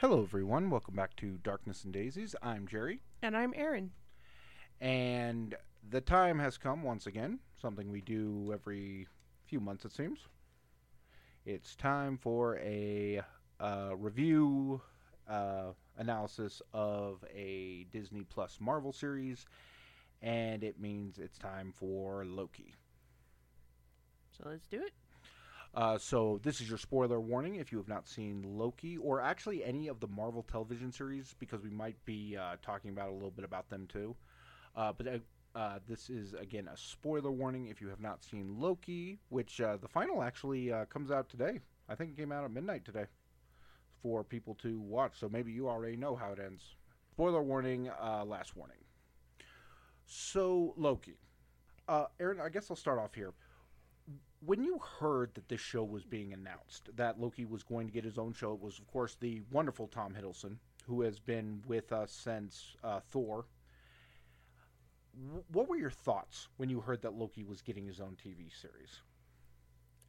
Hello, everyone. Welcome back to Darkness and Daisies. I'm Jerry, And I'm Aaron. and the time has come once again, something we do every few months, it seems. It's time for a uh, review uh, analysis of a Disney Plus Marvel series, and it means it's time for Loki. So let's do it. Uh, so this is your spoiler warning if you have not seen Loki or actually any of the Marvel television series, because we might be uh, talking about a little bit about them too. Uh, but uh, uh, this is again a spoiler warning if you have not seen Loki, which uh, the final actually comes out today. I think it came out at midnight today for people to watch. So maybe you already know how it ends. Spoiler warning. Last warning. So Loki, Aaron. I guess I'll start off here when you heard that this show was being announced, that Loki was going to get his own show, it was, of course, the wonderful Tom Hiddleston, who has been with us since uh, Thor. W- what were your thoughts when you heard that Loki was getting his own TV series?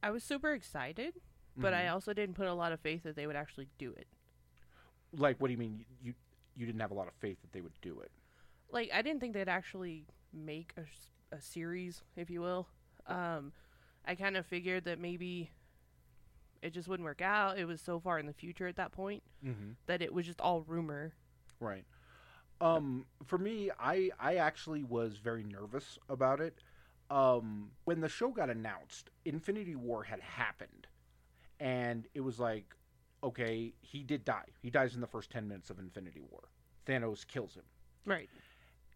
I was super excited, but I Mhm. also didn't put a lot of faith that they would actually do it. like, what do you mean you, you you didn't have a lot of faith that they would do it? Like, I didn't think they'd actually make a, a series, if you will. Um, I kind of figured that maybe it just wouldn't work out. It was so far in the future at that point Mm-hmm. that it was just all rumor. Right. Um, for me, I I actually was very nervous about it. Um, when the show got announced, Infinity War had happened, and it was like, okay, he did die. He dies in the first ten minutes of Infinity War. Thanos kills him, Right.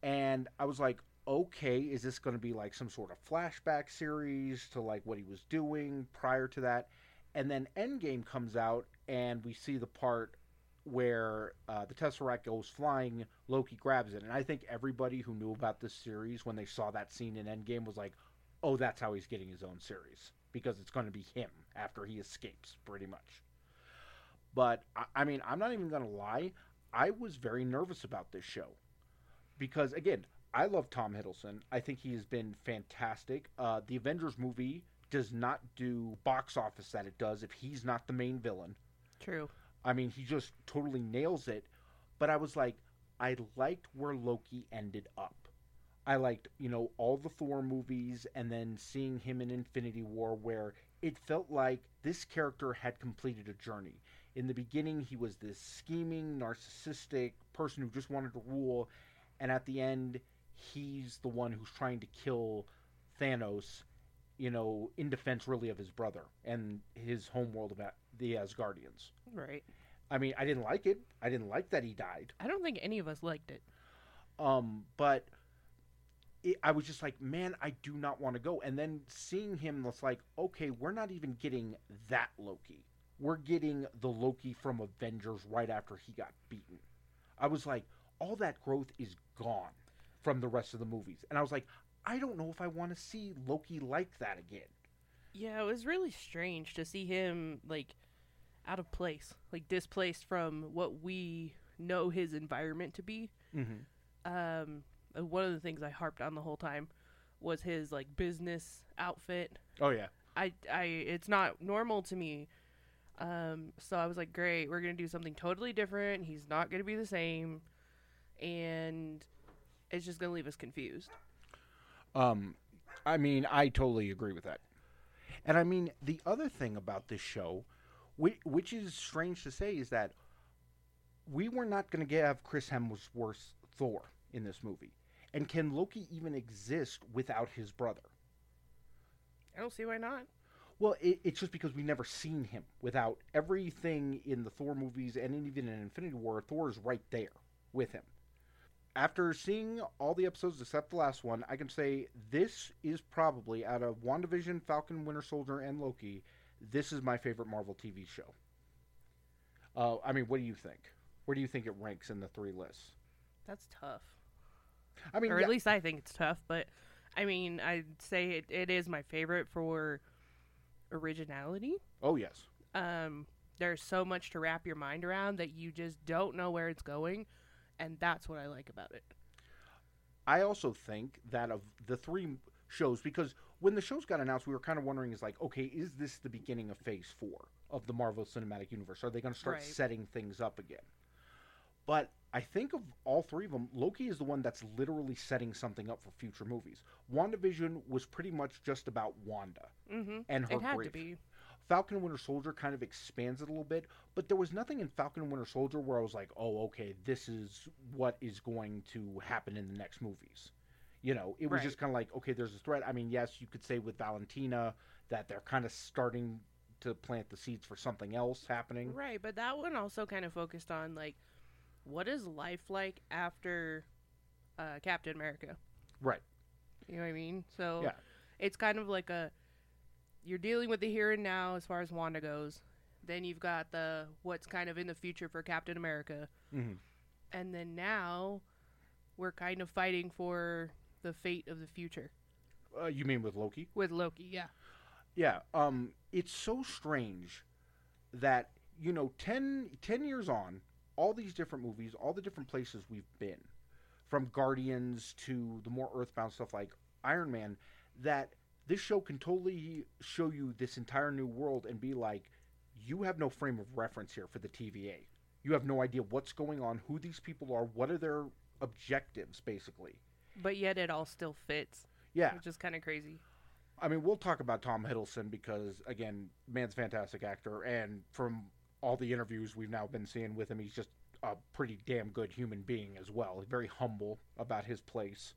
and I was like, okay, is this going to be like some sort of flashback series to like what he was doing prior to that? And then Endgame comes out, and we see the part where uh, the Tesseract goes flying, Loki grabs it, and I think everybody who knew about this series when they saw that scene in Endgame was like, "Oh, that's how he's getting his own series because it's going to be him after he escapes, pretty much." But I, I mean, I'm not even going to lie, I was very nervous about this show because again, I love Tom Hiddleston. I think he has been fantastic. Uh, the Avengers movie does not do box office that it does if he's not the main villain. True. I mean, he just totally nails it. But I was like, I liked where Loki ended up. I liked, you know, all the Thor movies and then seeing him in Infinity War where it felt like this character had completed a journey. In the beginning, he was this scheming, narcissistic person who just wanted to rule. And at the end, he's the one who's trying to kill Thanos, you know, in defense really of his brother and his homeworld about the Asgardians. Right. I mean, I didn't like it. I didn't like that he died. I don't think any of us liked it. Um, but it, I was just like, man, I do not want to go. And then seeing him, it's like, okay, we're not even getting that Loki. We're getting the Loki from Avengers right after he got beaten. I was like, all that growth is gone from the rest of the movies. And I was like, I don't know if I want to see Loki like that again. Yeah, it was really strange to see him like out of place, like displaced from what we know his environment to be. Mm-hmm. Um, uh, one of the things I harped on the whole time was his like business outfit. Oh, yeah. I, I, it's not normal to me. Um, so I was like, great, we're gonna do something totally different. He's not gonna be the same, and it's just gonna leave us confused. Um, I mean, I totally agree with that. And I mean, the other thing about this show, which, which is strange to say, is that we were not going to have Chris Hemsworth's Thor in this movie. And can Loki even exist without his brother? I don't see why not. Well, it, it's just because we've never seen him without everything in the Thor movies and even in Infinity War. Thor is right there with him. After seeing all the episodes except the last one, I can say this is probably out of WandaVision, Falcon, Winter Soldier, and Loki. This is my favorite Marvel TV show. Uh, I mean, what do you think? Where do you think it ranks in the three lists? That's tough. I mean, or yeah, at least I think it's tough. But I mean, I'd say it, it is my favorite for originality. oh yes, Um, there's so much to wrap your mind around that you just don't know where it's going, and that's what I like about it. I also think that of the three shows because when the shows got announced, we were kind of wondering is like, okay, is this the beginning of Phase Four of the Marvel Cinematic Universe? Are they going to start Right. setting things up again? But I think of all three of them, Loki is the one that's literally setting something up for future movies. WandaVision was pretty much just about Wanda Mm-hmm. and her It had grief. to be. Falcon Winter Soldier kind of expands it a little bit, but there was nothing in Falcon Winter Soldier where I was like, oh, okay, this is what is going to happen in the next movies. You know, it was Right. just kind of like, okay, there's a threat. I mean, yes, you could say with Valentina that they're kind of starting to plant the seeds for something else happening. Right, but that one also kind of focused on like what is life like after uh, Captain America. Right. You know what I mean? So Yeah. it's kind of like a you're dealing with the here and now as far as Wanda goes. Then you've got the what's kind of in the future for Captain America, hmm and then now we're kind of fighting for the fate of the future Uh, you mean with Loki? with Loki. Yeah. Yeah, um, it's so strange that you know 10, 10 years on, all these different movies, all the different places we've been, from Guardians to the more Earthbound stuff like Iron Man, that this show can totally show you this entire new world and be like, you have no frame of reference here for the TVA. You have no idea what's going on, who these people are, what are their objectives, basically. But yet it all still fits, Yeah, which is kind of crazy. I mean, we'll talk about Tom Hiddleston because, again, man's a fantastic actor, and from all the interviews we've now been seeing with him, he's just a pretty damn good human being as well. Very humble about his place,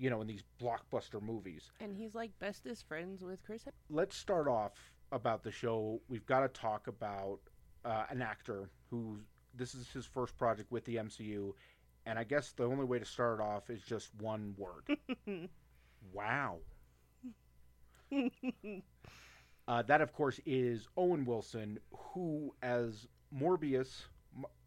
you know, in these blockbuster movies. And he's like bestest friends with Chris. Hem- Let's start off about the show. We've got to talk about uh, an actor who this is his first project with the MCU, and I guess the only way to start off is just one word. wow. Uh, that, of course, is Owen Wilson, who, as Morbius,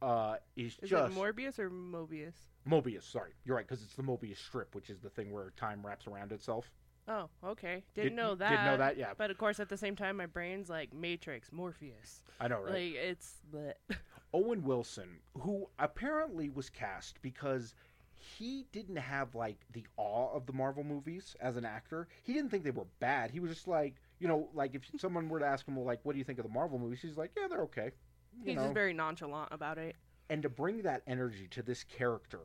uh, is, Is just it Morbius or Mobius? Mobius. Sorry, you're right, because it's the Mobius strip, which is the thing where time wraps around itself. Oh, okay. Didn't Did- know that. Didn't know that? Yeah, But of course, at the same time, my brain's like Matrix, Morpheus. I know, right? Like it's bleh. Owen Wilson, who apparently was cast because he didn't have like the awe of the Marvel movies as an actor. He didn't think they were bad. He was just like, you know, like if someone were to ask him, well, like, what do you think of the Marvel movies? He's like, yeah, they're okay. You He's know? just very nonchalant about it. And to bring that energy to this character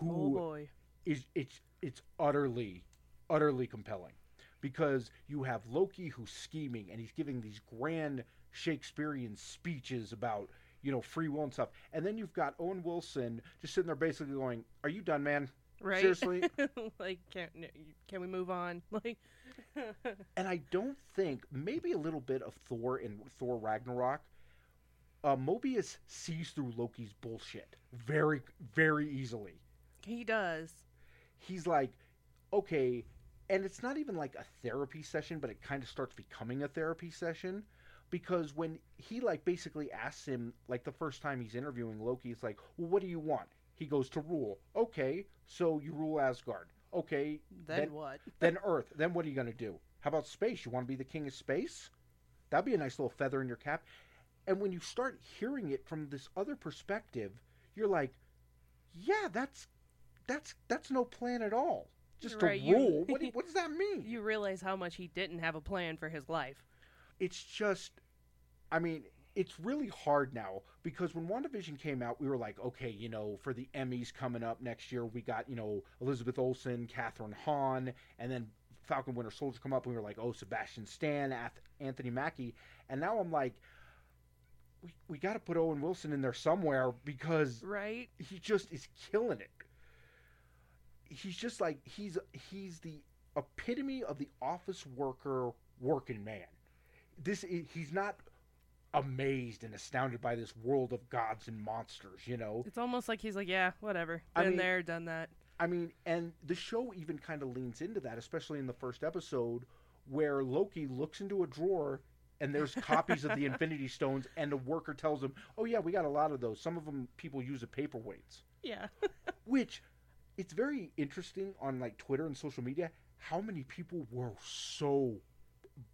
Oh who boy. is it's it's utterly utterly compelling because you have Loki who's scheming and he's giving these grand Shakespearean speeches about you know free will and stuff and then you've got Owen Wilson just sitting there basically going are you done man Right? seriously like, can can we move on? Like, and I don't think maybe a little bit of Thor in Thor Ragnarok uh, Mobius sees through Loki's bullshit very very easily he does. he's like, okay, and it's not even like a therapy session, but it kind of starts becoming a therapy session because when he like basically asks him like the first time he's interviewing Loki, it's like, well, what do you want? He goes to rule. Okay, so you rule Asgard. Okay, Then, Then- what? then Earth. Then what are you gonna do? How about space? You want to be the king of space? That'd be a nice little feather in your cap. And when you start hearing it from this other perspective, you're like, yeah, that's that's that's no plan at all. Just Right, a rule. what, do- what does that mean? You realize how much he didn't have a plan for his life. it's just I mean, it's really hard now because when WandaVision came out, we were like, okay, you know, for the Emmys coming up next year, we got, you know, Elizabeth Olsen, Kathryn Hahn, and then Falcon Winter Soldier come up, and we were like, oh, Sebastian Stan, Anthony Mackie. And now I'm like, we, we got to put Owen Wilson in there somewhere because Right? he just is killing it. He's just like he's he's the epitome of the office worker working man. This i- he's not amazed and astounded by this world of gods and monsters, you know. It's almost like he's like, yeah, whatever. I Been mean- there, done that. I mean, and the show even kind of leans into that, especially in the first episode where Loki looks into a drawer and there's copies of the Infinity Stones and the worker tells them, "Oh yeah, we got a lot of those. Some of them people use as paperweights." Yeah. which it's very interesting on like Twitter and social media how many people were so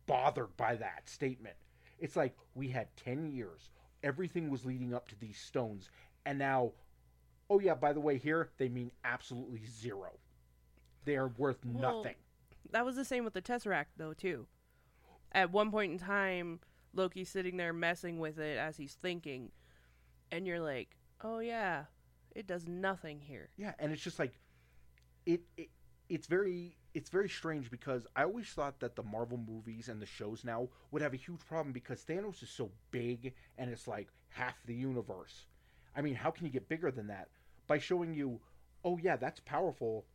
bothered by that statement. It's like we had 10 years. Everything was leading up to these stones and now oh yeah, by the way here they mean absolutely zero. They are worth Well, nothing. that was the same with the Tesseract though too. At one point in time, Loki's sitting there messing with it as he's thinking, and you're like, "Oh yeah, it does nothing here." Yeah, and it's just like it, it it's very it's very strange because I always thought that the Marvel movies and the shows now would have a huge problem because Thanos is so big and it's like half the universe. I mean, how can you get bigger than that? By showing you, oh yeah, that's powerful,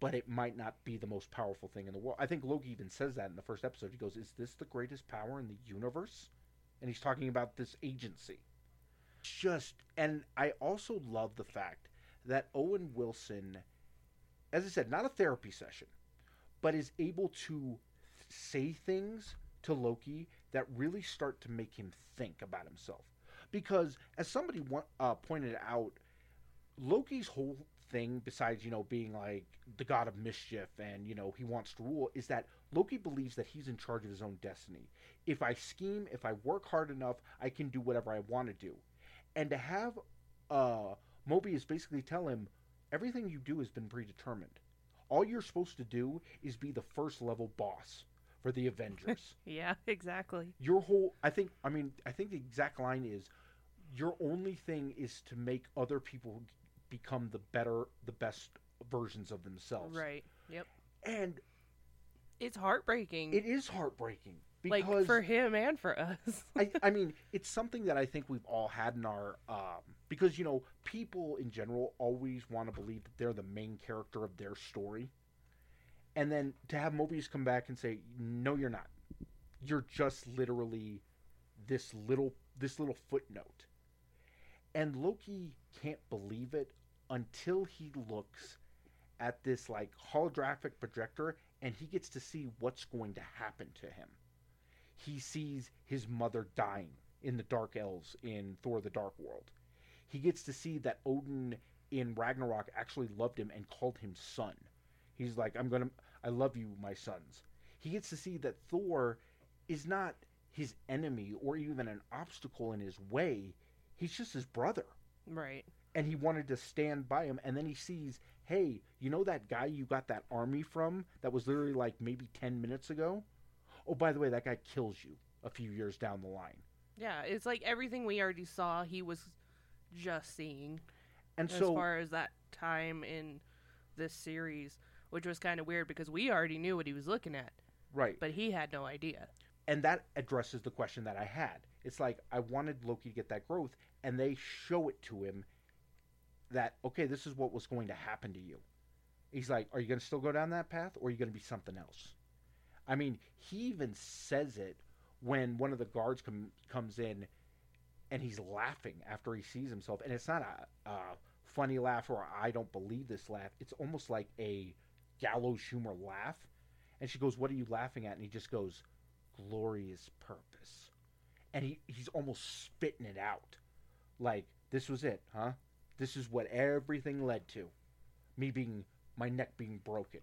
but it might not be the most powerful thing in the world. I think Loki even says that in the first episode. He goes, "Is this the greatest power in the universe?" And he's talking about this agency. Just and I also love the fact that Owen Wilson as I said, not a therapy session, but is able to say things to Loki that really start to make him think about himself. Because as somebody uh, pointed out, Loki's whole thing, besides you know being like the god of mischief and you know he wants to rule, is that Loki believes that he's in charge of his own destiny. If I scheme, if I work hard enough, I can do whatever I want to do. And to have uh, Mobius basically tell him, everything you do has been predetermined. All you're supposed to do is be the first level boss for the Avengers. yeah, exactly. Your whole I think I mean I think the exact line is your only thing is to make other people become the better the best versions of themselves. Right. Yep. And it's heartbreaking. It is heartbreaking because like for him and for us. I, I mean, it's something that I think we've all had in our um, because you know people in general always want to believe that they're the main character of their story, and then to have Mobius come back and say, "No, you're not. You're just literally this little this little footnote," and Loki can't believe it until he looks at this like holographic projector and he gets to see what's going to happen to him he sees his mother dying in the Dark Elves in Thor the Dark World. He gets to see that Odin in Ragnarok actually loved him and called him son. He's like, I'm going to, I love you, my sons. He gets to see that Thor is not his enemy or even an obstacle in his way. He's just his brother. Right. And he wanted to stand by him. And then he sees, hey, you know that guy you got that army from that was literally like maybe 10 minutes ago? oh, by the way, that guy kills you a few years down the line. Yeah, it's like everything we already saw, he was just seeing. And as so, far as that time in this series, which was kind of weird because we already knew what he was looking at. Right. But he had no idea. And that addresses the question that I had. It's like I wanted Loki to get that growth, and they show it to him that, okay, this is what was going to happen to you. He's like, are you going to still go down that path, or are you going to be something else? I mean, he even says it when one of the guards com- comes in and he's laughing after he sees himself. And it's not a, a funny laugh or I don't believe this laugh. It's almost like a gallows humor laugh. And she goes, What are you laughing at? And he just goes, Glorious purpose. And he, he's almost spitting it out. Like, this was it, huh? This is what everything led to. Me being, my neck being broken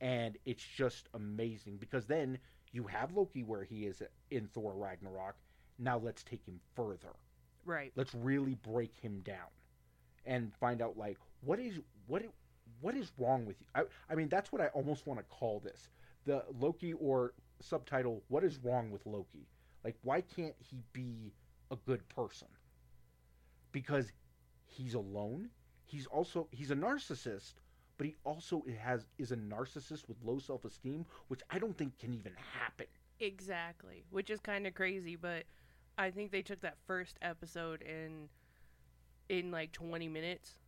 and it's just amazing because then you have Loki where he is in Thor Ragnarok. Now let's take him further. Right. Let's really break him down and find out like what is what what is wrong with you. I, I mean that's what I almost want to call this. The Loki or subtitle what is wrong with Loki? Like why can't he be a good person? Because he's alone. He's also he's a narcissist, but he also has is a narcissist with low self esteem, which I don't think can even happen. Exactly, which is kind of crazy, but I think they took that first episode in in like 20 minutes,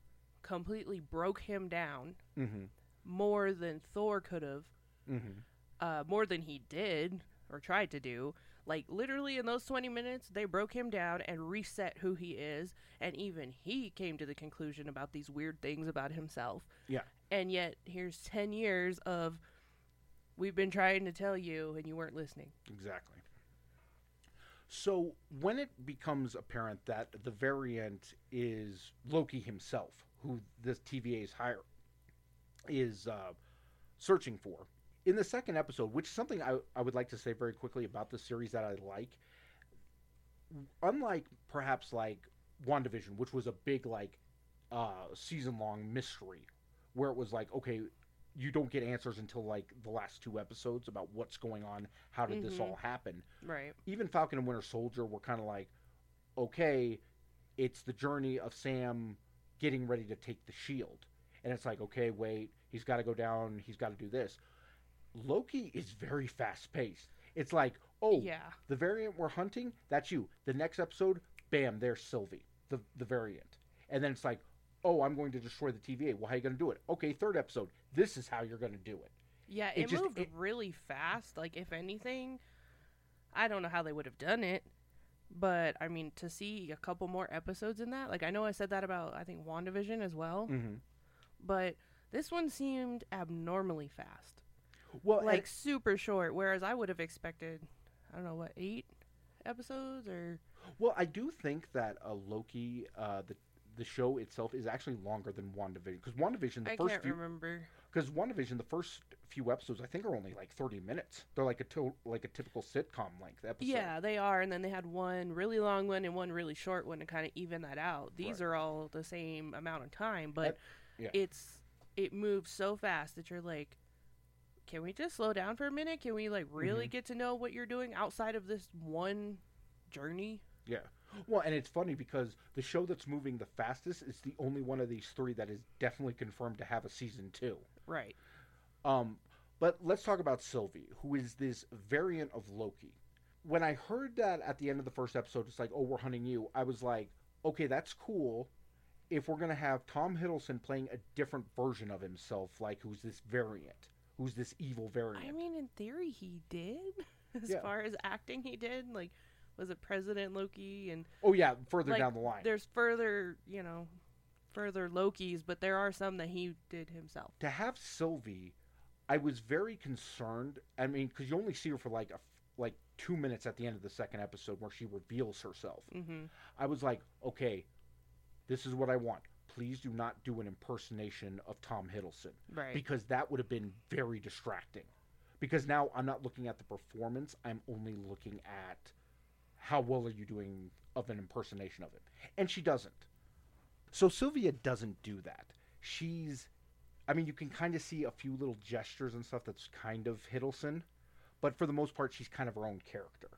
completely broke him down mm-hmm. more than Thor could have, mm-hmm. uh, more than he did or tried to do. Like literally in those 20 minutes, they broke him down and reset who he is, and even he came to the conclusion about these weird things about himself. Yeah. And yet here's 10 years of we've been trying to tell you and you weren't listening. Exactly. So when it becomes apparent that the variant is loki himself who this TVA's hire is uh, searching for in the second episode which is something I, I would like to say very quickly about the series that i like unlike perhaps like WandaVision, which was a big like uh, season long mystery where it was like, okay, you don't get answers until like the last two episodes about what's going on, how did this Mhm. all happen. Right. Even Falcon and Winter Soldier were kind of like, okay, it's the journey of Sam getting ready to take the shield. And it's like, okay, wait, he's got to go down, he's got to do this. Loki is very fast paced. It's like, oh, Yeah. the variant we're hunting, that's you. The next episode, bam, there's Sylvie, the the variant. And then it's like, oh, I'm going to destroy the TVA. Well, how are you going to do it? Okay, third episode, this is how you're going to do it. Yeah, It it, just- moved it- really fast. Like, if anything, I don't know how they would have done it, but I mean, to see a couple more episodes in that, like, I know I said that about I think WandaVision as well, Mm-hmm. but this one seemed abnormally fast, Well, like super short. Whereas I would have expected, I don't know what eight episodes or well, I do think that uh, Loki, uh, the the show itself, is actually longer than WandaVision because WandaVision, the I first can't few, remember. because WandaVision, the first few episodes, I think are only like 30 minutes. They're like a to- like a typical sitcom length episode. Yeah, they are, and then they had one really long one and one really short one to kind of even that out. These Right. are all the same amount of time, but yeah. it's it moves so fast that you're like, can we just slow down for a minute? Can we like really Mm-hmm. get to know what you're doing outside of this one journey? Yeah. Well, and it's funny because the show that's moving the fastest is the only one of these three that is definitely confirmed to have a season two. Right. Um, but let's talk about Sylvie, who is this variant of Loki. When I heard that at the end of the first episode, it's like, oh, we're hunting you, I was like, okay, that's cool. If we're going to have Tom Hiddleston playing a different version of himself, like who's this variant, who's this evil variant. I mean, in theory, he did. As Yeah. far as acting, he did. Like, was it President Loki? And oh, yeah, further like, down the line. there's further, you know, further Lokis, but there are some that he did himself. to have Sylvie, I was very concerned. I mean, because you only see her for like a like two minutes at the end of the second episode where she reveals herself. hmm I was like, okay, this is what I want. Please do not do an impersonation of Tom Hiddleston Right. because that would have been very distracting. Because now I'm not looking at the performance; I'm only looking at how well are you doing of an impersonation of him, and she doesn't. So Sylvia doesn't do that. She's, I mean, you can kind of see a few little gestures and stuff that's kind of Hiddleston, but for the most part, she's kind of her own character.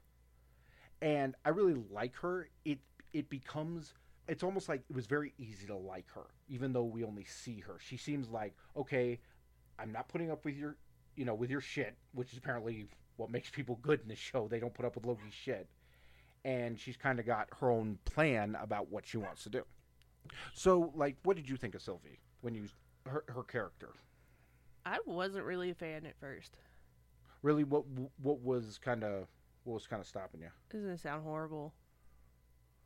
And I really like her. It it becomes it's almost like it was very easy to like her, even though we only see her. She seems like okay, I'm not putting up with your, you know, with your shit, which is apparently what makes people good in this show. They don't put up with Loki's shit, and she's kind of got her own plan about what she wants to do. So, like, what did you think of Sylvie when you her her character? I wasn't really a fan at first. Really, what what was kind of what was kind of stopping you? This is gonna sound horrible,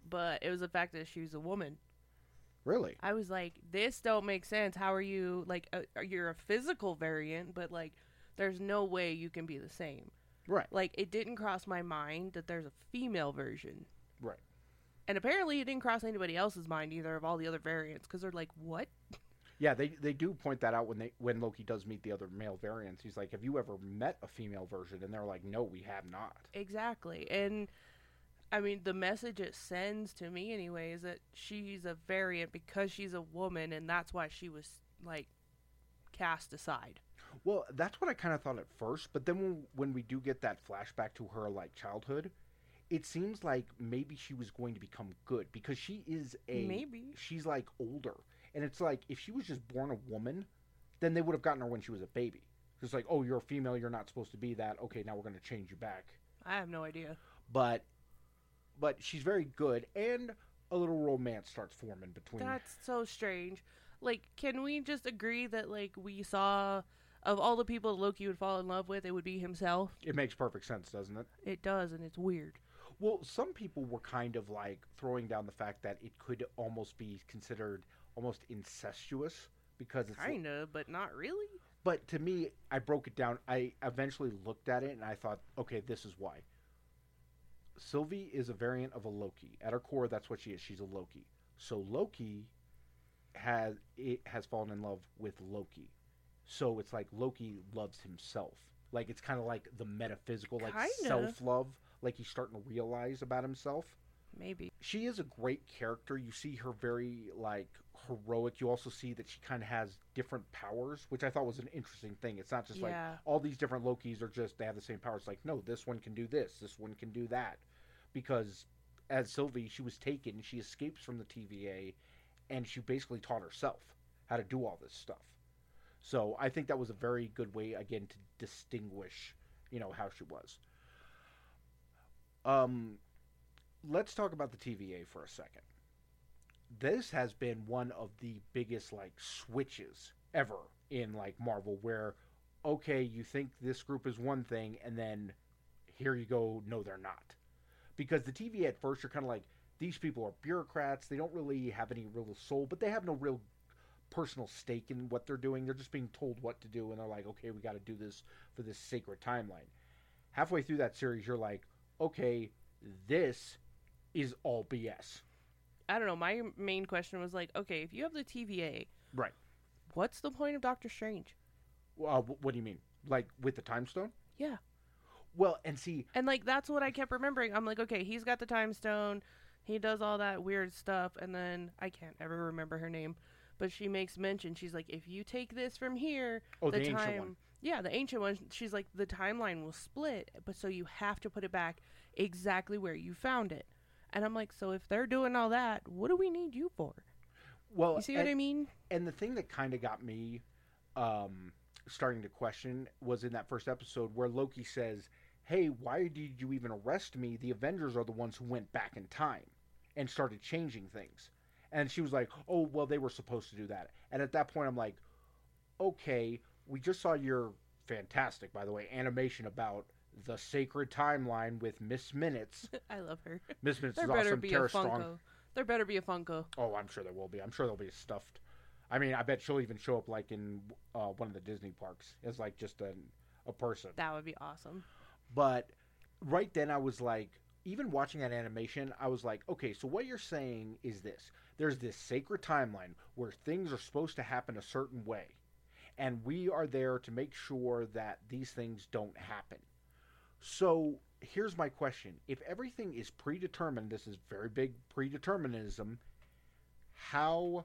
but it was the fact that she was a woman. Really? I was like, this don't make sense. How are you like? Uh, you're a physical variant, but like, there's no way you can be the same. Right. Like, it didn't cross my mind that there's a female version. Right. And apparently, it didn't cross anybody else's mind either of all the other variants because they're like, what? Yeah, they they do point that out when they when Loki does meet the other male variants. He's like, "Have you ever met a female version?" And they're like, "No, we have not." Exactly. And I mean, the message it sends to me anyway is that she's a variant because she's a woman, and that's why she was like cast aside. Well, that's what I kind of thought at first, but then when, when we do get that flashback to her like childhood, it seems like maybe she was going to become good because she is a Maybe. she's like older, and it's like if she was just born a woman, then they would have gotten her when she was a baby. It's like, oh, you're a female, you're not supposed to be that. Okay, now we're going to change you back. I have no idea. But, but she's very good, and a little romance starts forming between. That's so strange. Like, can we just agree that like we saw of all the people Loki would fall in love with, it would be himself? It makes perfect sense, doesn't it? It does, and it's weird. Well, some people were kind of like throwing down the fact that it could almost be considered almost incestuous because it's. Kinda, but not really. But to me, I broke it down. I eventually looked at it and I thought, okay, this is why. Sylvie is a variant of a Loki. At her core, that's what she is. She's a Loki. So Loki has it has fallen in love with Loki. So it's like Loki loves himself. Like it's kind of like the metaphysical, like Kinda. self love. Like he's starting to realize about himself. Maybe. she is a great character. You see her very like heroic. You also see that she kind of has different powers, which I thought was an interesting thing. It's not just like Yeah. all these different Lokis are just they have the same powers. Like no, this one can do this, this one can do that, because as Sylvie, she was taken. She escapes from the TVA, and she basically taught herself how to do all this stuff. So I think that was a very good way again to distinguish, you know, how she was. Um, let's talk about the TVA for a second. This has been one of the biggest like switches ever in like Marvel where okay, you think this group is one thing and then here you go, no they're not. Because the TVA at first you're kind of like these people are bureaucrats, they don't really have any real soul, but they have no real personal stake in what they're doing. They're just being told what to do and they're like, "Okay, we got to do this for this sacred timeline." Halfway through that series you're like, "Okay, this is all BS. I don't know. My main question was like, okay, if you have the TVA, Right. what's the point of Doctor Strange? Well, uh, wh- what do you mean? Like with the time stone? Yeah. Well, and see, And like that's what I kept remembering. I'm like, okay, he's got the time stone. He does all that weird stuff and then I can't ever remember her name, but she makes mention she's like if you take this from here, oh, the, the, ancient time one. Yeah, the ancient one, she's like the timeline will split, but so you have to put it back exactly where you found it. And I'm like, so if they're doing all that, what do we need you for? Well, You see and, what I mean? and the thing that kind of got me um, starting to question was in that first episode where Loki says, "Hey, why did you even arrest me? The Avengers are the ones who went back in time and started changing things." And she was like, "Oh, well, they were supposed to do that." And at that point, I'm like, "Okay, we just saw your fantastic, by the way, animation about." The sacred timeline with Miss Minutes. I love her. Miss Minutes There is better awesome. be Tara a Funko. Strong. There better be a Funko. Oh, I'm sure there will be. I'm sure there'll be stuffed. I mean, I bet she'll even show up like in uh, one of the Disney parks as like just a, a person. That would be awesome. But right then, I was like, even watching that animation, I was like, okay, so what you're saying is this: there's this sacred timeline where things are supposed to happen a certain way, and we are there to make sure that these things don't happen. So here's my question: If everything is predetermined, this is very big predeterminism. How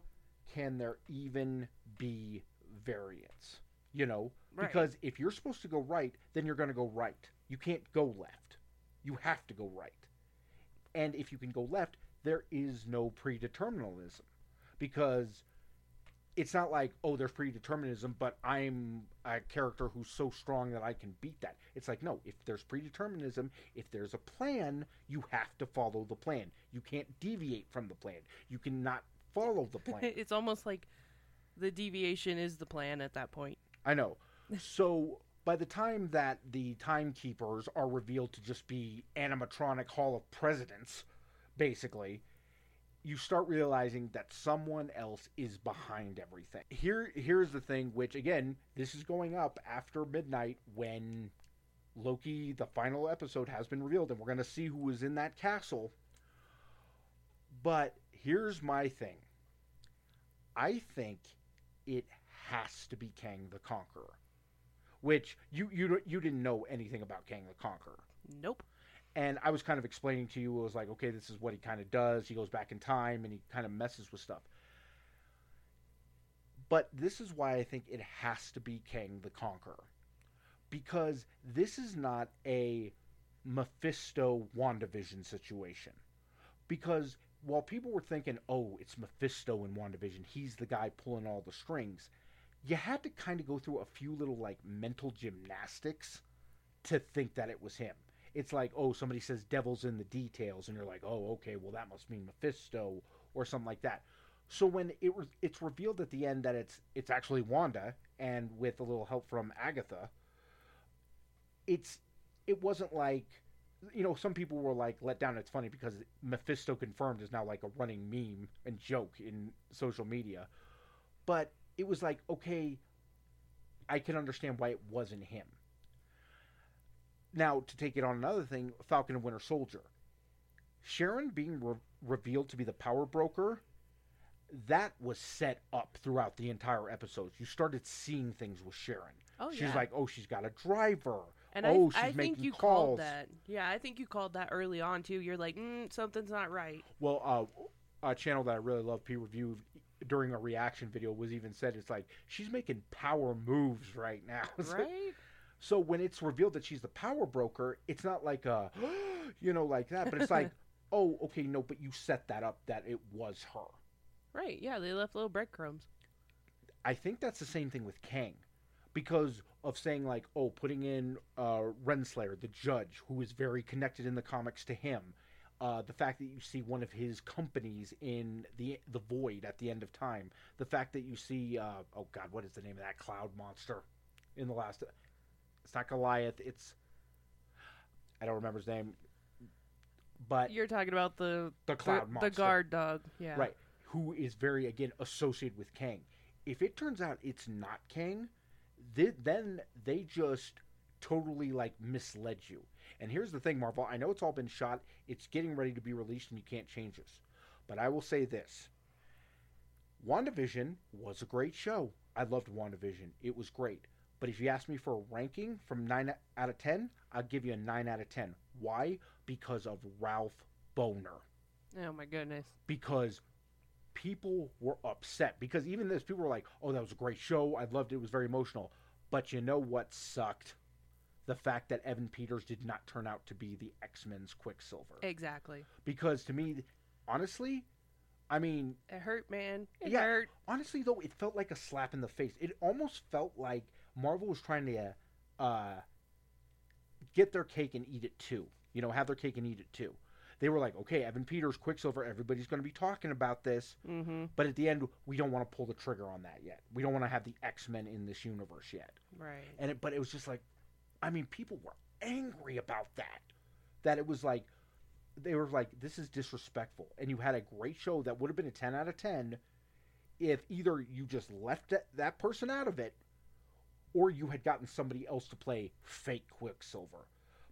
can there even be variance? You know, Right. because if you're supposed to go right, then you're going to go right. You can't go left. You have to go right. And if you can go left, there is no predeterminism. Because it's not like, oh, there's predeterminism, but I'm a character who's so strong that I can beat that. It's like, no, if there's predeterminism, if there's a plan, you have to follow the plan. You can't deviate from the plan. You cannot follow the plan. it's almost like the deviation is the plan at that point. I know. So by the time that the timekeepers are revealed to just be animatronic Hall of Presidents, basically, you start realizing that someone else is behind everything. Here here's the thing, which again, this is going up after midnight when Loki, the final episode, has been revealed, and we're gonna see who is in that castle. But here's my thing. I think it has to be Kang the Conqueror, which you you you didn't know anything about Kang the Conqueror, Nope. And I was kind of explaining to you. It was like, okay, this is what he kind of does. He goes back in time and he kind of messes with stuff. But this is why I think it has to be Kang the Conqueror, because this is not a Mephisto WandaVision situation. Because while people were thinking, oh, it's Mephisto in WandaVision, he's the guy pulling all the strings, you had to kind of go through a few little like mental gymnastics to think that it was him. It's like, oh, somebody says devil's in the details, and you're like, oh, okay, well, that must mean Mephisto or something like that. So when it was, it's revealed at the end that it's it's actually Wanda, and with a little help from Agatha, it's it wasn't like you know some people were like let down. It's funny because Mephisto confirmed is now like a running meme and joke in social media, but it was like okay, I can understand why it wasn't him. Now to take it on another thing, Falcon and Winter Soldier, Sharon being re- revealed to be the power broker that was set up throughout the entire episodes. You started seeing things with Sharon. Oh she's yeah. like, oh, she's got a driver. And oh, I, she's I think making you calls. called that. Yeah, I think you called that early on too. You're like, mm, something's not right. Well, uh, a channel that I really love, P review during a reaction video was even said it's like she's making power moves right now. Right? So when it's revealed that she's the power broker, it's not like a, you know, like that, but it's like, oh, okay, no, but you set that up that it was her. right. Yeah, they left little breadcrumbs. I think that's the same thing with Kang, because of saying like, oh, putting in uh, Renslayer, the judge, who is very connected in the comics to him. Uh, the fact that you see one of his companies in the the void at the end of time. The fact that you see, uh, oh God, what is the name of that cloud monster in the last? It's not Goliath. It's I don't remember his name, but You're talking about the the the, cloud the monster, guard dog. Yeah. right? Who is very again associated with Kang. If it turns out it's not Kang, th- then they just totally like misled you. And here's the thing, Marvel. I know it's all been shot. It's getting ready to be released, and you can't change this. But I will say this: WandaVision was a great show. I loved WandaVision. It was great. But if you ask me for a ranking from nine out of ten, I'll give you a nine out of ten. Why? Because of Ralph Bohner Oh my goodness. because people were upset because even this people were like oh that was a great show i loved it it was very emotional but you know what sucked the fact that evan peters did not turn out to be the x-men's quicksilver Exactly. because to me honestly i mean It hurt, man. It Yeah. hurt. honestly though it felt like a slap in the face it almost felt like marvel was trying to uh, get their cake and eat it too you know have their cake and eat it too they were like okay evan peters quicksilver everybody's going to be talking about this Mm-hmm. but at the end, we don't want to pull the trigger on that yet. We don't want to have the X Men in this universe yet. Right. And it, but it was just like, I mean, people were angry about that. That it was like, they were like, this is disrespectful. And you had a great show that would have been a ten out of ten, if either you just left that, that person out of it, or you had gotten somebody else to play fake Quicksilver.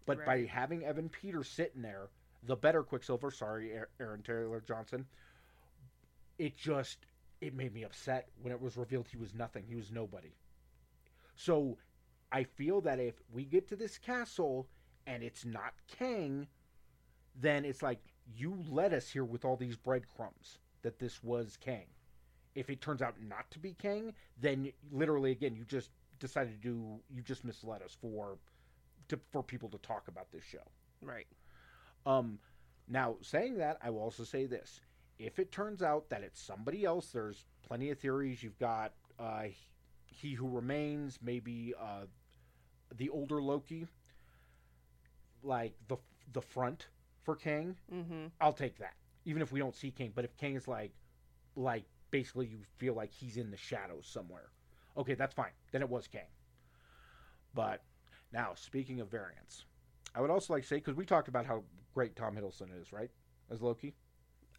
But by having Evan Peters sitting there, the better Quicksilver, sorry, Aaron- Aaron Taylor Johnson, it just it made me upset when it was revealed he was nothing. He was nobody. So I feel that if we get to this castle and it's not Kang, then it's like you led us here with all these breadcrumbs that this was Kang. If it turns out not to be Kang, then literally again you just decided to do you just misled us for to for people to talk about this show. Right. Um, now, saying that, I will also say this: if it turns out that it's somebody else, there's plenty of theories. You've got uh, he who remains, maybe uh, the older Loki, like the the front for Kang. Mm-hmm. I'll take that, even if we don't see Kang. But if Kang is like, like basically, you feel like he's in the shadows somewhere. Okay, that's fine. Then it was Kang. But now, speaking of variants, I would also like to say because we talked about how great Tom Hiddleston is, right, as Loki,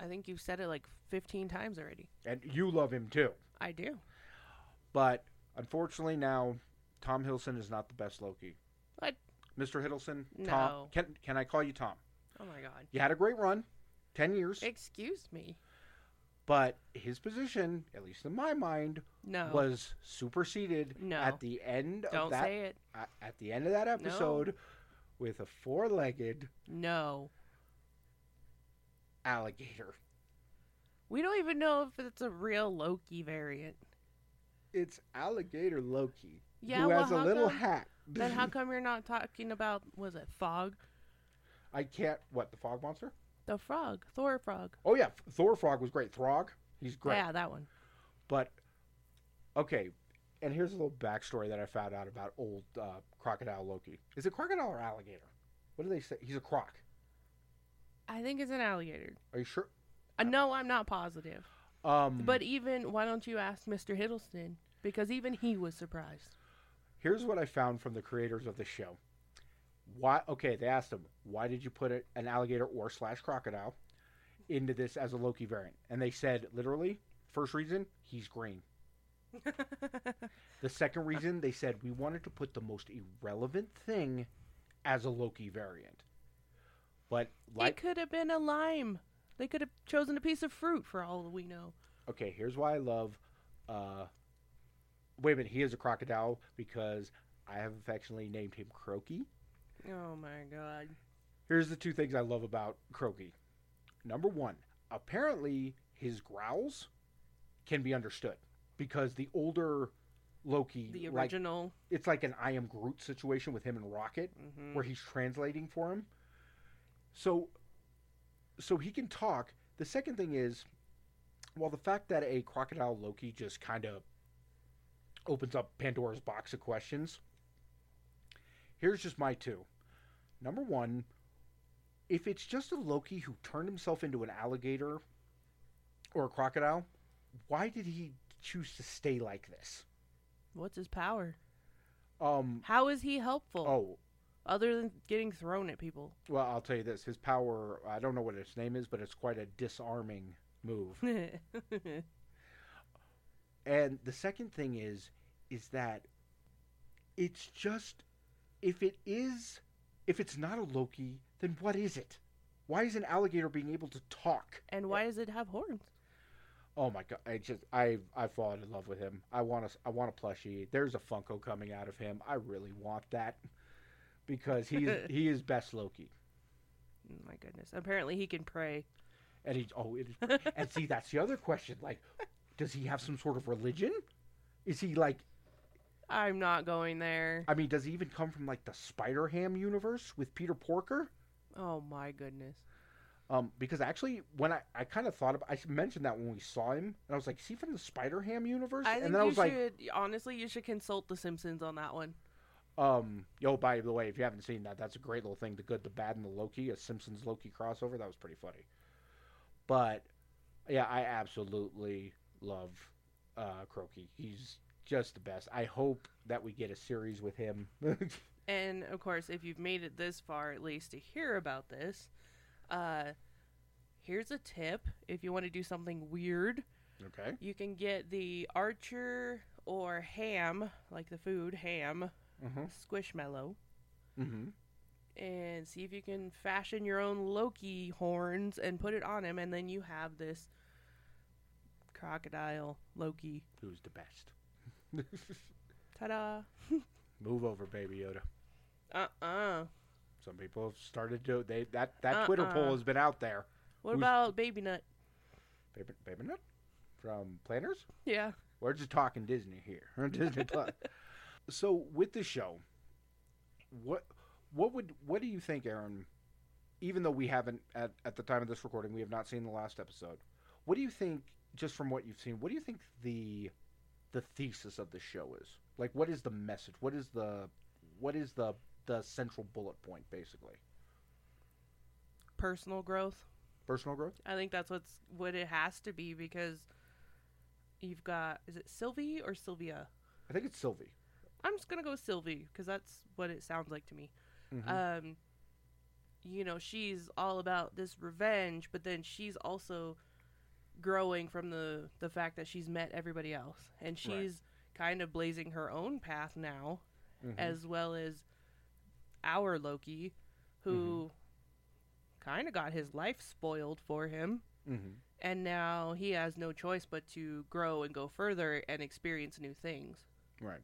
I think you've said it like 15 times already. and you love him too. I do. But unfortunately, now Tom Hiddleston is not the best Loki. What? Mr. Hiddleston, Tom, No. can can I call you Tom? Oh my god. You had a great run, ten years, Excuse me. But his position, at least in my mind, No. was superseded No. at the end of Don't that say it. at, the end of that episode with a four-legged No. alligator. We don't even know if it's a real Loki variant. It's alligator Loki Yeah, who well, has a little come- hat. Then how come you're not talking about was it Fog? I can't. What the fog monster? The frog, Thor frog. Oh yeah, Thor Frog was great. Throg, he's great. Yeah, that one. But okay, and here's a little backstory that I found out about old uh, crocodile Loki. Is it crocodile or alligator? What do they say? He's a croc. I think it's an alligator. Are you sure? Uh, no, I'm not positive. Um, But even why don't you ask Mr. Hiddleston? Because even he was surprised. here's what I found from the creators of the show. Why? Okay, they asked him, why did you put an alligator or slash crocodile into this as a Loki variant? And they said, literally, first reason, he's green. The second reason, they said we wanted to put the most irrelevant thing as a Loki variant. But it like, could have been a lime. They could have chosen a piece of fruit for all we know. okay, here's why I love. Uh, wait a minute, he is a crocodile because I have affectionately named him Croaky. Oh my god. Here's the two things I love about Croaky. Number one, apparently his growls can be understood because the older Loki, The like original. it's like an I am Groot situation with him and Rocket, mhm. where he's translating for him. So, so he can talk. The second thing is, well, the fact that a crocodile Loki just kind of opens up Pandora's box of questions. Here's just my two. Number one, if it's just a Loki who turned himself into an alligator or a crocodile, why did he choose to stay like this? What's his power? Um. How is he helpful? Oh, Other than getting thrown at people. Well, I'll tell you this: his power. I don't know what its name is, but it's quite a disarming move. and the second thing is, is that it's just if it is, if it's not a Loki, then what is it? Why is an alligator being able to talk? and why does it have horns? Oh my god! I just I I've fallen in love with him. I want a I want a plushie. There's a Funko coming out of him. I really want that because he's he is best Loki. My goodness. Apparently he can pray. And he oh it is and see that's the other question. Like, does he have some sort of religion? Is he like I'm not going there. I mean, does he even come from like the Spider Ham universe with Peter Porker? Oh my goodness. Um, because actually, when I, I kind of thought about, I mentioned that when we saw him, and I was like, "Is he from the Spider Ham universe?" I think and then I you was like, should honestly you should consult the Simpsons on that one. Um, yo, by the way, if you haven't seen that, that's a great little thing. The Good, the Bad, and the Loki, a Simpsons Loki crossover. That was pretty funny. But yeah, I absolutely love uh, Croaky. He's just the best. I hope that we get a series with him. And of course, if you've made it this far at least to hear about this, uh here's a tip. If you want to do something weird, okay. you can get the Archer or ham, like the food ham, Mm-hmm. squishmallow, Mm-hmm. and see if you can fashion your own Loki horns and put it on him, and then you have this crocodile Loki. Who's the best? Ta-da! Move over, Baby Yoda. Uh-uh. Some people have started to they that that Twitter uh-uh. poll Uh-uh. has been out there. What Who's- about Baby Nut? Baby, Baby Nut from Planters. Yeah. We're just talking Disney here, Disney Plus. So with the show, what what would what do you think, Erin? Even though we haven't at at the time of this recording, we have not seen the last episode. What do you think, just from what you've seen? What do you think the the thesis of the show is? Like, what is the message? What is the what is the the central bullet point, basically? Personal growth. Personal growth. I think that's what's what it has to be because you've got is it Sylvie or Sylvia? I think it's Sylvie. I'm just gonna go with Sylvie because that's what it sounds like to me. Mhm. Um, you know, she's all about this revenge, but then she's also growing from the the fact that she's met everybody else, and she's kind of blazing her own path now, Mhm. as well as our Loki, who kind of got his life spoiled for him. Mhm. and now he has no choice but to grow and go further and experience new things. Right.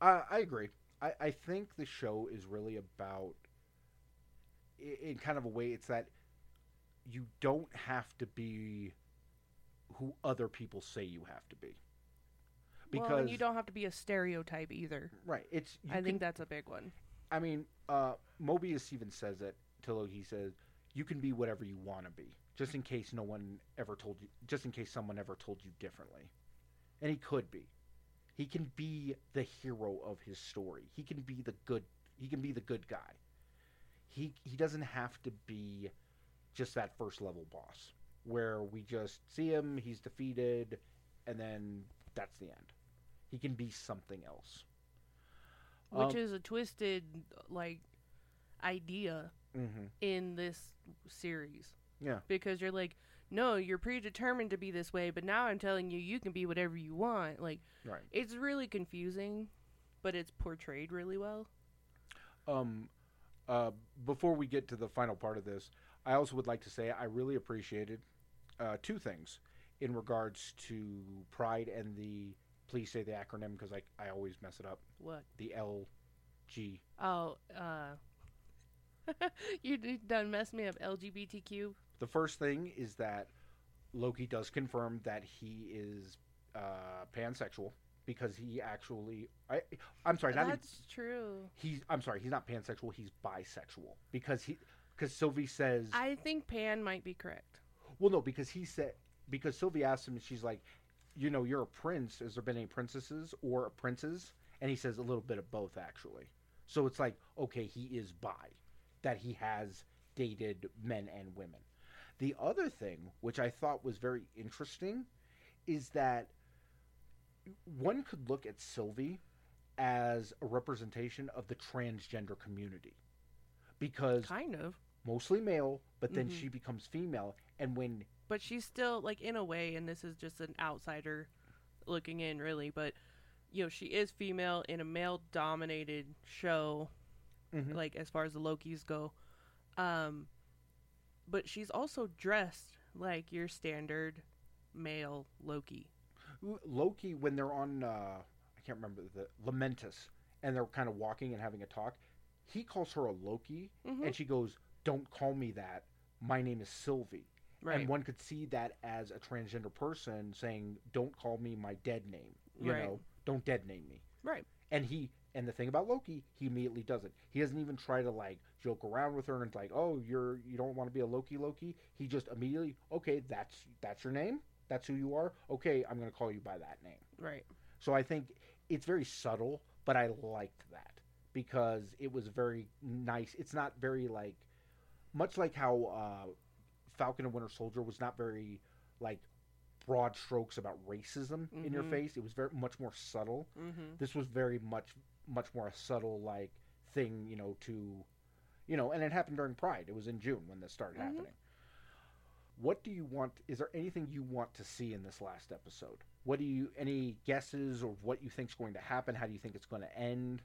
I I agree. I, I think the show is really about, in kind of a way, it's that you don't have to be who other people say you have to be. Because well, and you don't have to be a stereotype either. right, it's I can- think that's a big one. I mean, uh, Mobius even says it. Tillo, he says, you can be whatever you want to be, just in case no one ever told you, just in case someone ever told you differently. And he could be. He can be the hero of his story. He can be the good. He can be the good guy. He he doesn't have to be just that first level boss where we just see him, he's defeated, and then that's the end. He can be something else. Which Um, is a twisted like idea Mm-hmm. in this series. Yeah. Because you're like, no, you're predetermined to be this way, but now I'm telling you you can be whatever you want. Like Right. it's really confusing, but it's portrayed really well. Um, uh, before we get to the final part of this, I also would like to say I really appreciated uh, two things in regards to Pride and the Please say the acronym because I I always mess it up. What? The L G. Oh, uh, you done messed me up. LGBTQ. The first thing is that Loki does confirm that he is uh, pansexual because he actually I I'm sorry, not even That's true. he's I'm sorry, he's not pansexual, he's bisexual because he because Sylvie says I think Pan might be correct. Well no because he said because Sylvie asked him she's like you know you're a prince. Has there been any princesses or princes? And he says a little bit of both actually. So it's like okay he is bi that he has dated men and women. The other thing which I thought was very interesting is that one could look at Sylvie as a representation of the transgender community. Because Kind of. Mostly male, but then Mhm. she becomes female. And when But she's still, like, in a way, and this is just an outsider looking in, really, but, you know, she is female in a male dominated show, Mhm. like, as far as the Lokis go. Um, but she's also dressed like your standard male Loki. Loki, when they're on, uh, I can't remember the Lamentis, and they're kind of walking and having a talk, he calls her a Loki, Mhm. and she goes, "Don't call me that. My name is Sylvie." Right. And one could see that as a transgender person saying, "Don't call me my dead name. You Right. know, don't dead name me." Right. And he and the thing about Loki, he immediately does it. He doesn't even try to like joke around with her and like, "Oh, you're you don't want to be a Loki Loki." He just immediately, "Okay, that's that's your name. That's who you are. Okay, I'm going to call you by that name." Right. So I think it's very subtle, but I liked that because it was very nice. It's not very like much like how uh, Falcon and Winter Soldier was not very like broad strokes about racism in your Mhm. face. It was very much more subtle. Mm-hmm. This was very much much more a subtle like thing, you know, to you know, and it happened during Pride. It was in June when this started Mhm. happening. What do you want? Is there anything you want to see in this last episode? What do you any guesses or what you think's going to happen? How do you think it's going to end?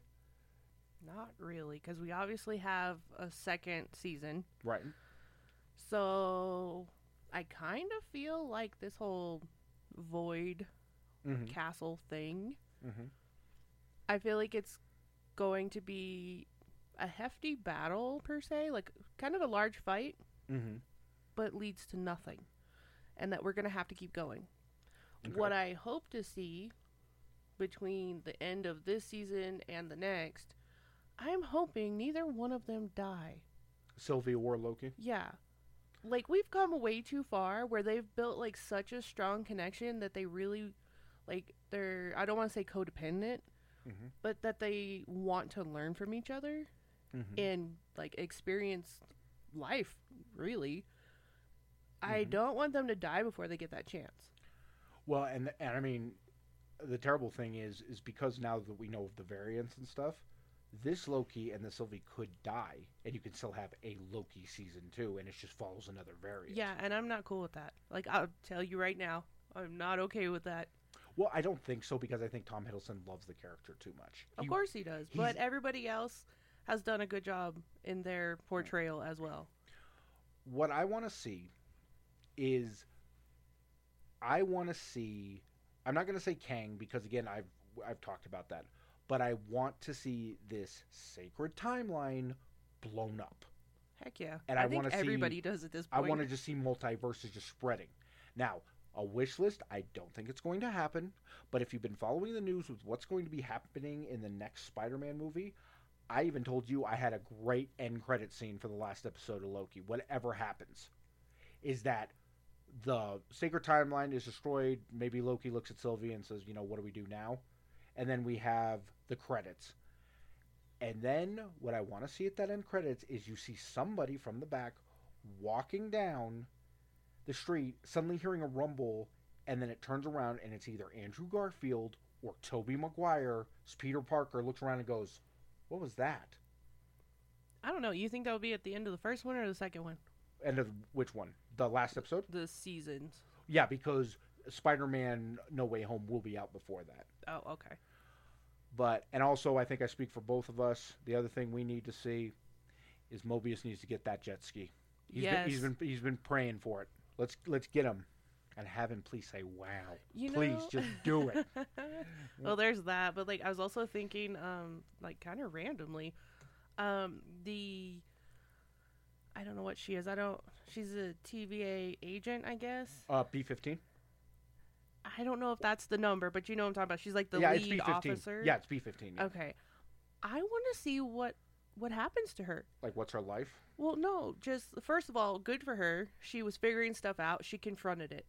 Not really, because we obviously have a second season. Right. So I kind of feel like this whole void Mm-hmm. castle thing, Mm-hmm. I feel like it's going to be a hefty battle per se, like kind of a large fight, Mm-hmm. but leads to nothing. And that we're going to have to keep going. What I hope to see between the end of this season and the next, I'm hoping neither one of them die. Sylvia or Loki. Yeah. Like we've come way too far where they've built like such a strong connection that they really like they're I don't want to say codependent, Mm-hmm. but that they want to learn from each other Mm-hmm. and like experience life, really. I Mhm. don't want them to die before they get that chance. Well, and and I mean, the terrible thing is is because now that we know of the variants and stuff, this Loki and the Sylvie could die, and you can still have a Loki season two, and it just follows another variant. Yeah, and I'm not cool with that. Like I'll tell you right now, I'm not okay with that. Well, I don't think so because I think Tom Hiddleston loves the character too much. Of He- course he does, but everybody else has done a good job in their portrayal as well. what I want to see is I want to see I'm not going to say Kang because again I've I've talked about that, but I want to see this sacred timeline blown up. Heck yeah. And I, I wanna see- everybody does at this point. I want to just see multiverses just spreading. Now, a wish list, I don't think it's going to happen, but if you've been following the news with what's going to be happening in the next Spider-Man movie, I even told you I had a great end credit scene for the last episode of Loki. Whatever happens, is that the sacred timeline is destroyed. Maybe Loki looks at Sylvie and says, "You know, what do we do now?" And then we have the credits. And then what I want to see at that end credits is you see somebody from the back walking down the street, suddenly hearing a rumble, and then it turns around and it's either Andrew Garfield or Tobey Maguire. Peter Parker looks around and goes, "What was that?" I don't know. You think that would be at the end of the first one or the second one? End of which one? The last episode? The seasons. Yeah, because Spider-Man: No Way Home will be out before that. Oh, okay. But and also, I think I speak for both of us. The other thing we need to see is Mobius needs to get that jet ski. He's yes. been, he's been he's been praying for it. Let's let's get him. and have him please say wow. You please know- just do it. well, there's that, but like I was also thinking, um, like kind of randomly, um, the I don't know what she is. I don't. She's a TVA agent, I guess. Uh, B fifteen. I don't know if that's the number, but you know what I'm talking about. She's like the yeah, it's lead B fifteen. officer. Yeah, it's B fifteen. Okay. I want to see what what happens to her. Like, what's her life? Well, no, just first of all, good for her. She was figuring stuff out. She confronted it.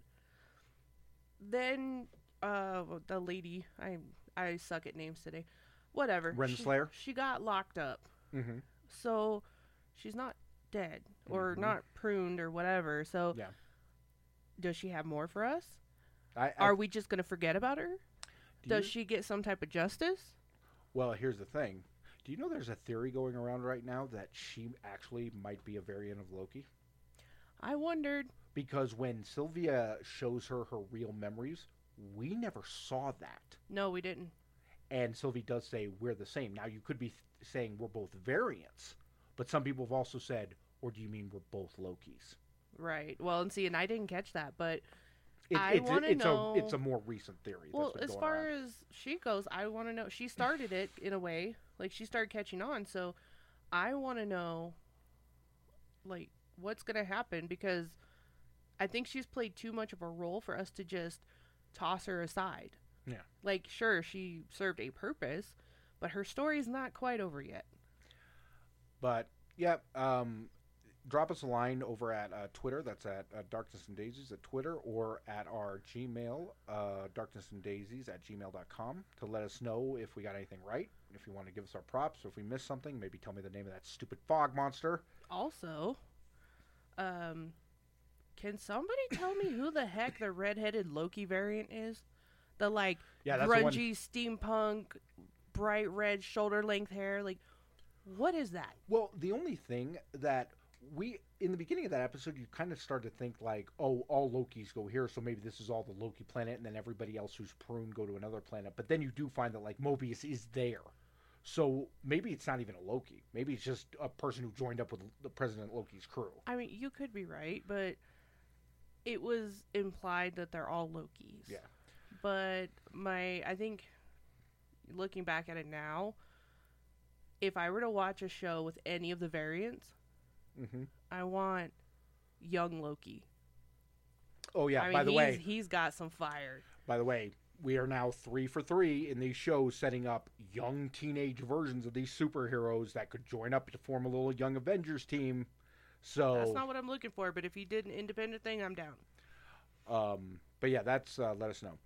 Then, uh, the lady, I I suck at names today. Whatever. She- Renslayer? She, got locked up, Mm-hmm. so she's not dead or Mhm. not pruned or whatever. So, Yeah. does she have more for us? I, I, Are we just gonna forget about her? do Does you- she get some type of justice? Well, here's the thing. Do you know there's a theory going around right now that she actually might be a variant of Loki? I wondered. Because when Sylvia shows her her real memories, we never saw that. No, we didn't. And Sylvie does say we're the same. Now you could be th- saying we're both variants, but some people have also said, or do you mean we're both Lokis? Right. Well, and see, and I didn't catch that, but It, I it's, wanna it's know- a it's a more recent theory. Well, as far around. as she goes, I want to know. She started it in a way, like she started catching on. So, I want to know, like, what's gonna happen because I think she's played too much of a role for us to just toss her aside. Yeah. Like, sure, she served a purpose, but her story's not quite over yet. But yeah, um, drop us a line over at uh, Twitter. That's at uh, Darkness and Daisies at Twitter or at our Gmail, uh, Darkness and Daisies at gmail.com to let us know if we got anything right. If you want to give us our props or if we missed something, maybe tell me the name of that stupid fog monster. Also, um, can somebody tell me who the heck the redheaded Loki variant is? The like Yeah, that's the one. grungy steampunk, bright red shoulder length hair. Like, what is that? Well, the only thing that we in the beginning of that episode, you kind of start to think like, oh, all Lokis go here, so maybe this is all the Loki planet, and then everybody else who's pruned go to another planet. But then you do find that like Mobius is there, so maybe it's not even a Loki. Maybe it's just a person who joined up with the President Loki's crew. I mean, you could be right, but it was implied that they're all Lokis. Yeah. But my, I think, looking back at it now, if I were to watch a show with any of the variants, hmm I want young Loki. Oh yeah. I mean, by the way, he's got some fire. by the way, we are now three for three in these shows, setting up young teenage versions of these superheroes that could join up to form a little young Avengers team. So That's not what I'm looking for, but if he did an independent thing, I'm down. Um, but yeah, that's uh, let us know.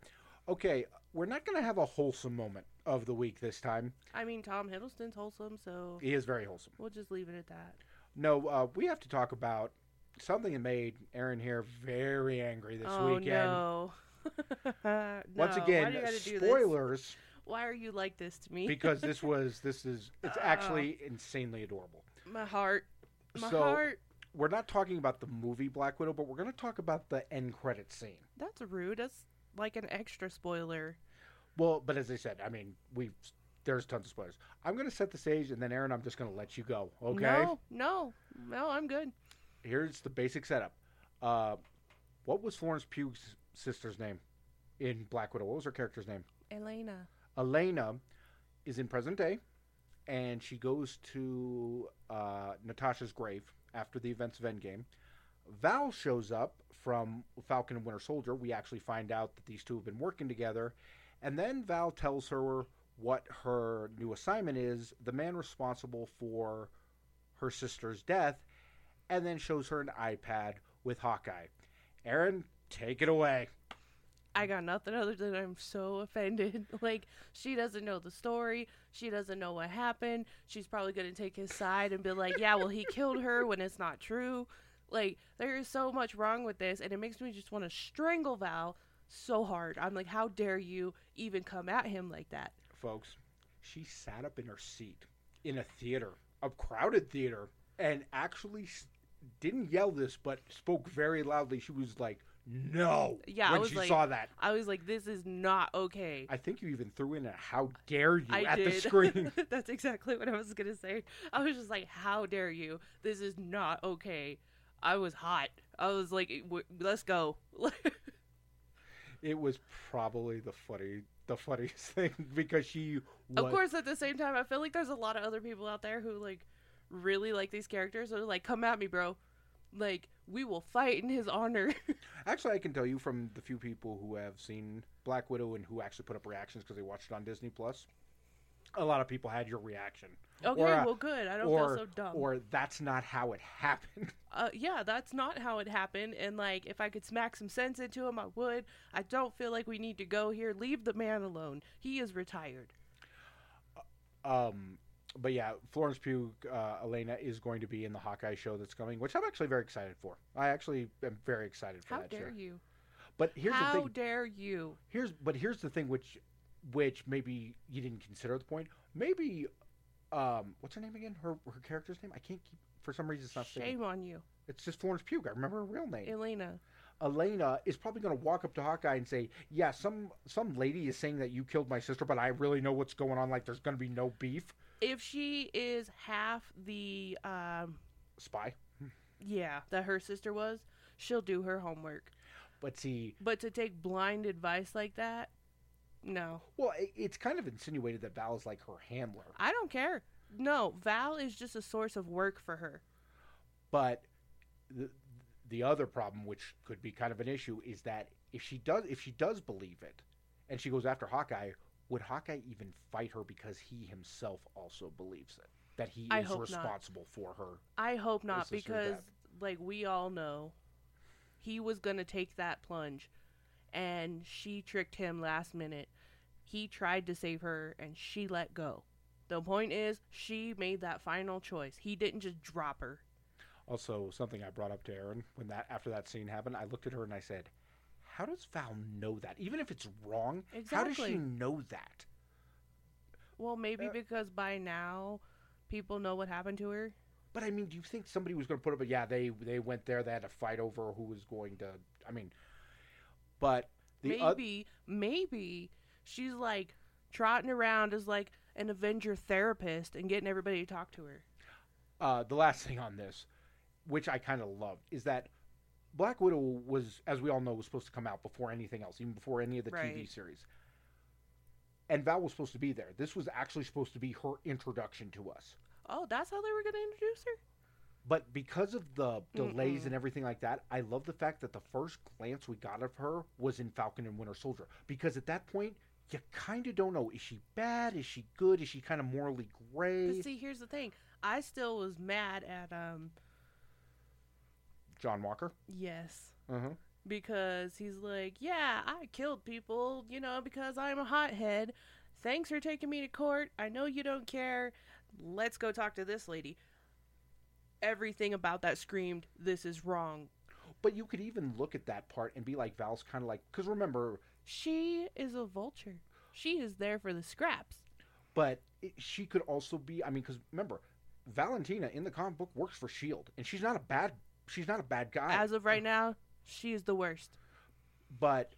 Okay, we're not going to have a wholesome moment of the week this time. I mean, Tom Hiddleston's wholesome, so He is very wholesome. we'll just leave it at that. No, uh, we have to talk about something that made Erin here very angry this oh weekend. no. no! Once why again, do you gotta do this? spoilers Why are you like this to me? because this was this is it's actually insanely adorable. my heart, my So- heart. We're not talking about the movie Black Widow, but we're going to talk about the end credit scene. That's rude. That's like an extra spoiler. Well, but as I said, I mean, we there's tons of spoilers. I'm going to set the stage, and then Erin, I'm just going to let you go. Okay. No, no, no. I'm good. here's the basic setup. Uh, what was Florence Pugh's sister's name in Black Widow? What was her character's name? Elena. Elena is in present day, and she goes to uh, Natasha's grave after the events of Endgame. Val shows up from Falcon and Winter Soldier. We actually find out that these two have been working together, and then Val tells her what her new assignment is the man responsible for her sister's death, and then shows her an iPad with Hawkeye. Erin, take it away. I got nothing other than I'm so offended. like she doesn't know the story. She doesn't know what happened. She's probably gonna take his side and be like, "Yeah, well, he killed her," when it's not true. Like there is so much wrong with this, and it makes me just want to strangle Val so hard. I'm like, how dare you even come at him like that? Folks, she sat up in her seat in a theater, a crowded theater, and actually didn't yell this, but spoke very loudly. She was like, "No!" Yeah, I when was she like- saw that. I was like, this is not okay. I think you even threw in a "How dare you" I at did. the screen. That's exactly what I was gonna say. I was just like, "How dare you? This is not okay." I was hot. I was like, w- "Let's go." It was probably the funny, the funniest thing because she. Was, Of course, at the same time, I feel like there's a lot of other people out there who like really like these characters. So they're like, "Come at me, bro! Like we will fight in his honor." Actually, I can tell you from the few people who have seen Black Widow and who actually put up reactions because they watched it on Disney Plus. A lot of people had your reaction. Okay, Or, uh, well, good. I don't or, feel so dumb. Or that's not how it happened. uh, yeah, that's not how it happened. And like, if I could smack some sense into him, I would. I don't feel like we need to go here. Leave the man alone. He is retired. Um, but yeah, Florence Pugh, uh, Elena is going to be in the Hawkeye show that's coming, which I'm actually very excited for. I actually am very excited for How that dare show. you? But here's How the thing. dare you? Here's but here's the thing, which which maybe you didn't consider the point. Maybe, um, what's her name again? Her her character's name? I can't keep for some reason it's not. Shame on you, It's just Florence Pugh. I remember her real name. Elena. Elena is probably going to walk up to Hawkeye and say, "Yeah, some some lady is saying that you killed my sister, but I really know what's going on. Like, there's going to be no beef." If she is half the um, Spy. yeah, that her sister was, she'll do her homework. But see, But to take blind advice like that, no. well, it, it's kind of insinuated that Val is like her handler. I don't care. No, Val is just a source of work for her. But the the other problem, which could be kind of an issue, is that if she does if she does believe it, and she goes after Hawkeye, would Hawkeye even fight her because he himself also believes it that he I is hope not. responsible for her? I hope not because like we all know he was going to take that plunge and she tricked him last minute. He tried to save her and she let go. The point is she made that final choice. He didn't just drop her. Also, something I brought up to Erin when that after that scene happened, I looked at her and I said, "How does Val know that? Even if it's wrong, how does she know that?" Well, maybe Uh, because by now people know what happened to her. But I mean, do you think somebody was going to put up? A, yeah, they they went there. They had to fight over who was going to. I mean, but maybe maybe she's like trotting around as like an Avenger therapist and getting everybody to talk to her. uh, the last thing on this, which I kind of loved, is that Black Widow was, as we all know, was supposed to come out before anything else, even before any of the TV series. And Val was supposed to be there. This was actually supposed to be her introduction to us. Oh, that's how they were going to introduce her? But because of the delays Mm-mm. and everything like that, I love the fact that the first glance we got of her was in Falcon and Winter Soldier. Because at that point, you kind of don't know: is she bad? Is she good? Is she kind of morally gray? But see, here's the thing. I still was mad at um John Walker. yes Uh-huh. because he's like, "Yeah, I killed people, you know, because I'm a hothead. Thanks for taking me to court. I know you don't care. Let's go talk to this lady." Everything about that screamed, "This is wrong." But you could even look at that part and be like, Val's kind of like, because remember, She is a vulture. She is there for the scraps. but it, she could also be. I mean, because remember, Valentina in the comic book works for Shield, and she's not a bad. She's not a bad guy. As of right now, she is the worst. but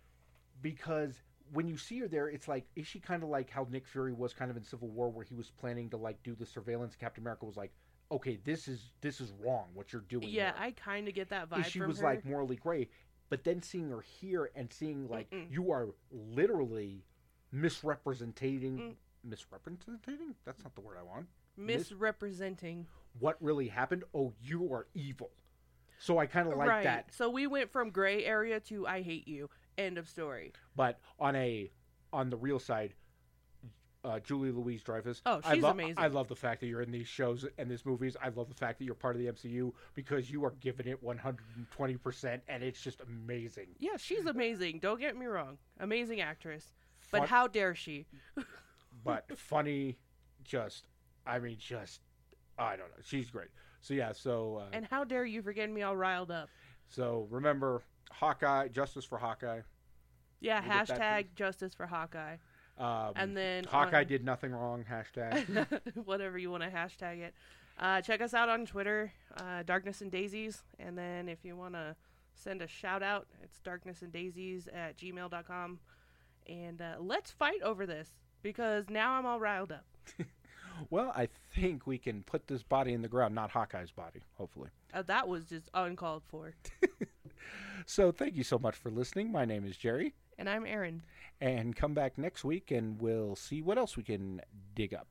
because when you see her there, it's like, is she kind of like how Nick Fury was kind of in Civil War, where he was planning to like do the surveillance? Captain America was like, okay, this is this is wrong. What you're doing. Yeah, here." I kind of get that vibe she was her. like morally gray. But then seeing her here and seeing like Mm-mm. you are literally misrepresenting, Mm. misrepresenting. That's not the word I want. mis- misrepresenting. What really happened? Oh, you are evil. So I kind of like right. that. So we went from gray area to I hate you. End of story. But on a on the real side, uh, Julie Louis-Dreyfus. Oh, I she's lo- amazing. I love the fact that you're in these shows and these movies. I love the fact that you're part of the MCU because you are giving it 120 percent, and it's just amazing. Yeah, she's amazing. Don't get me wrong. Amazing actress. But Fun- how dare she? but funny, just I mean, just I don't know. She's great. So yeah, so uh, And how dare you for getting me all riled up? so remember Hawkeye, justice for Hawkeye. Yeah, We'll hashtag justice for Hawkeye. Um, And then Hawkeye on- did nothing wrong. Hashtag. whatever you want to hashtag it. Uh, check us out on Twitter, uh, Darkness and Daisies. And then if you want to send a shout out, it's darkness and daisies at gmail.com. And uh, let's fight over this because now I'm all riled up. well, I think we can put this body in the ground, not Hawkeye's body. Hopefully. Uh, that was just uncalled for. So thank you so much for listening. My name is Jerry. And I'm Erin. And come back next week and we'll see what else we can dig up.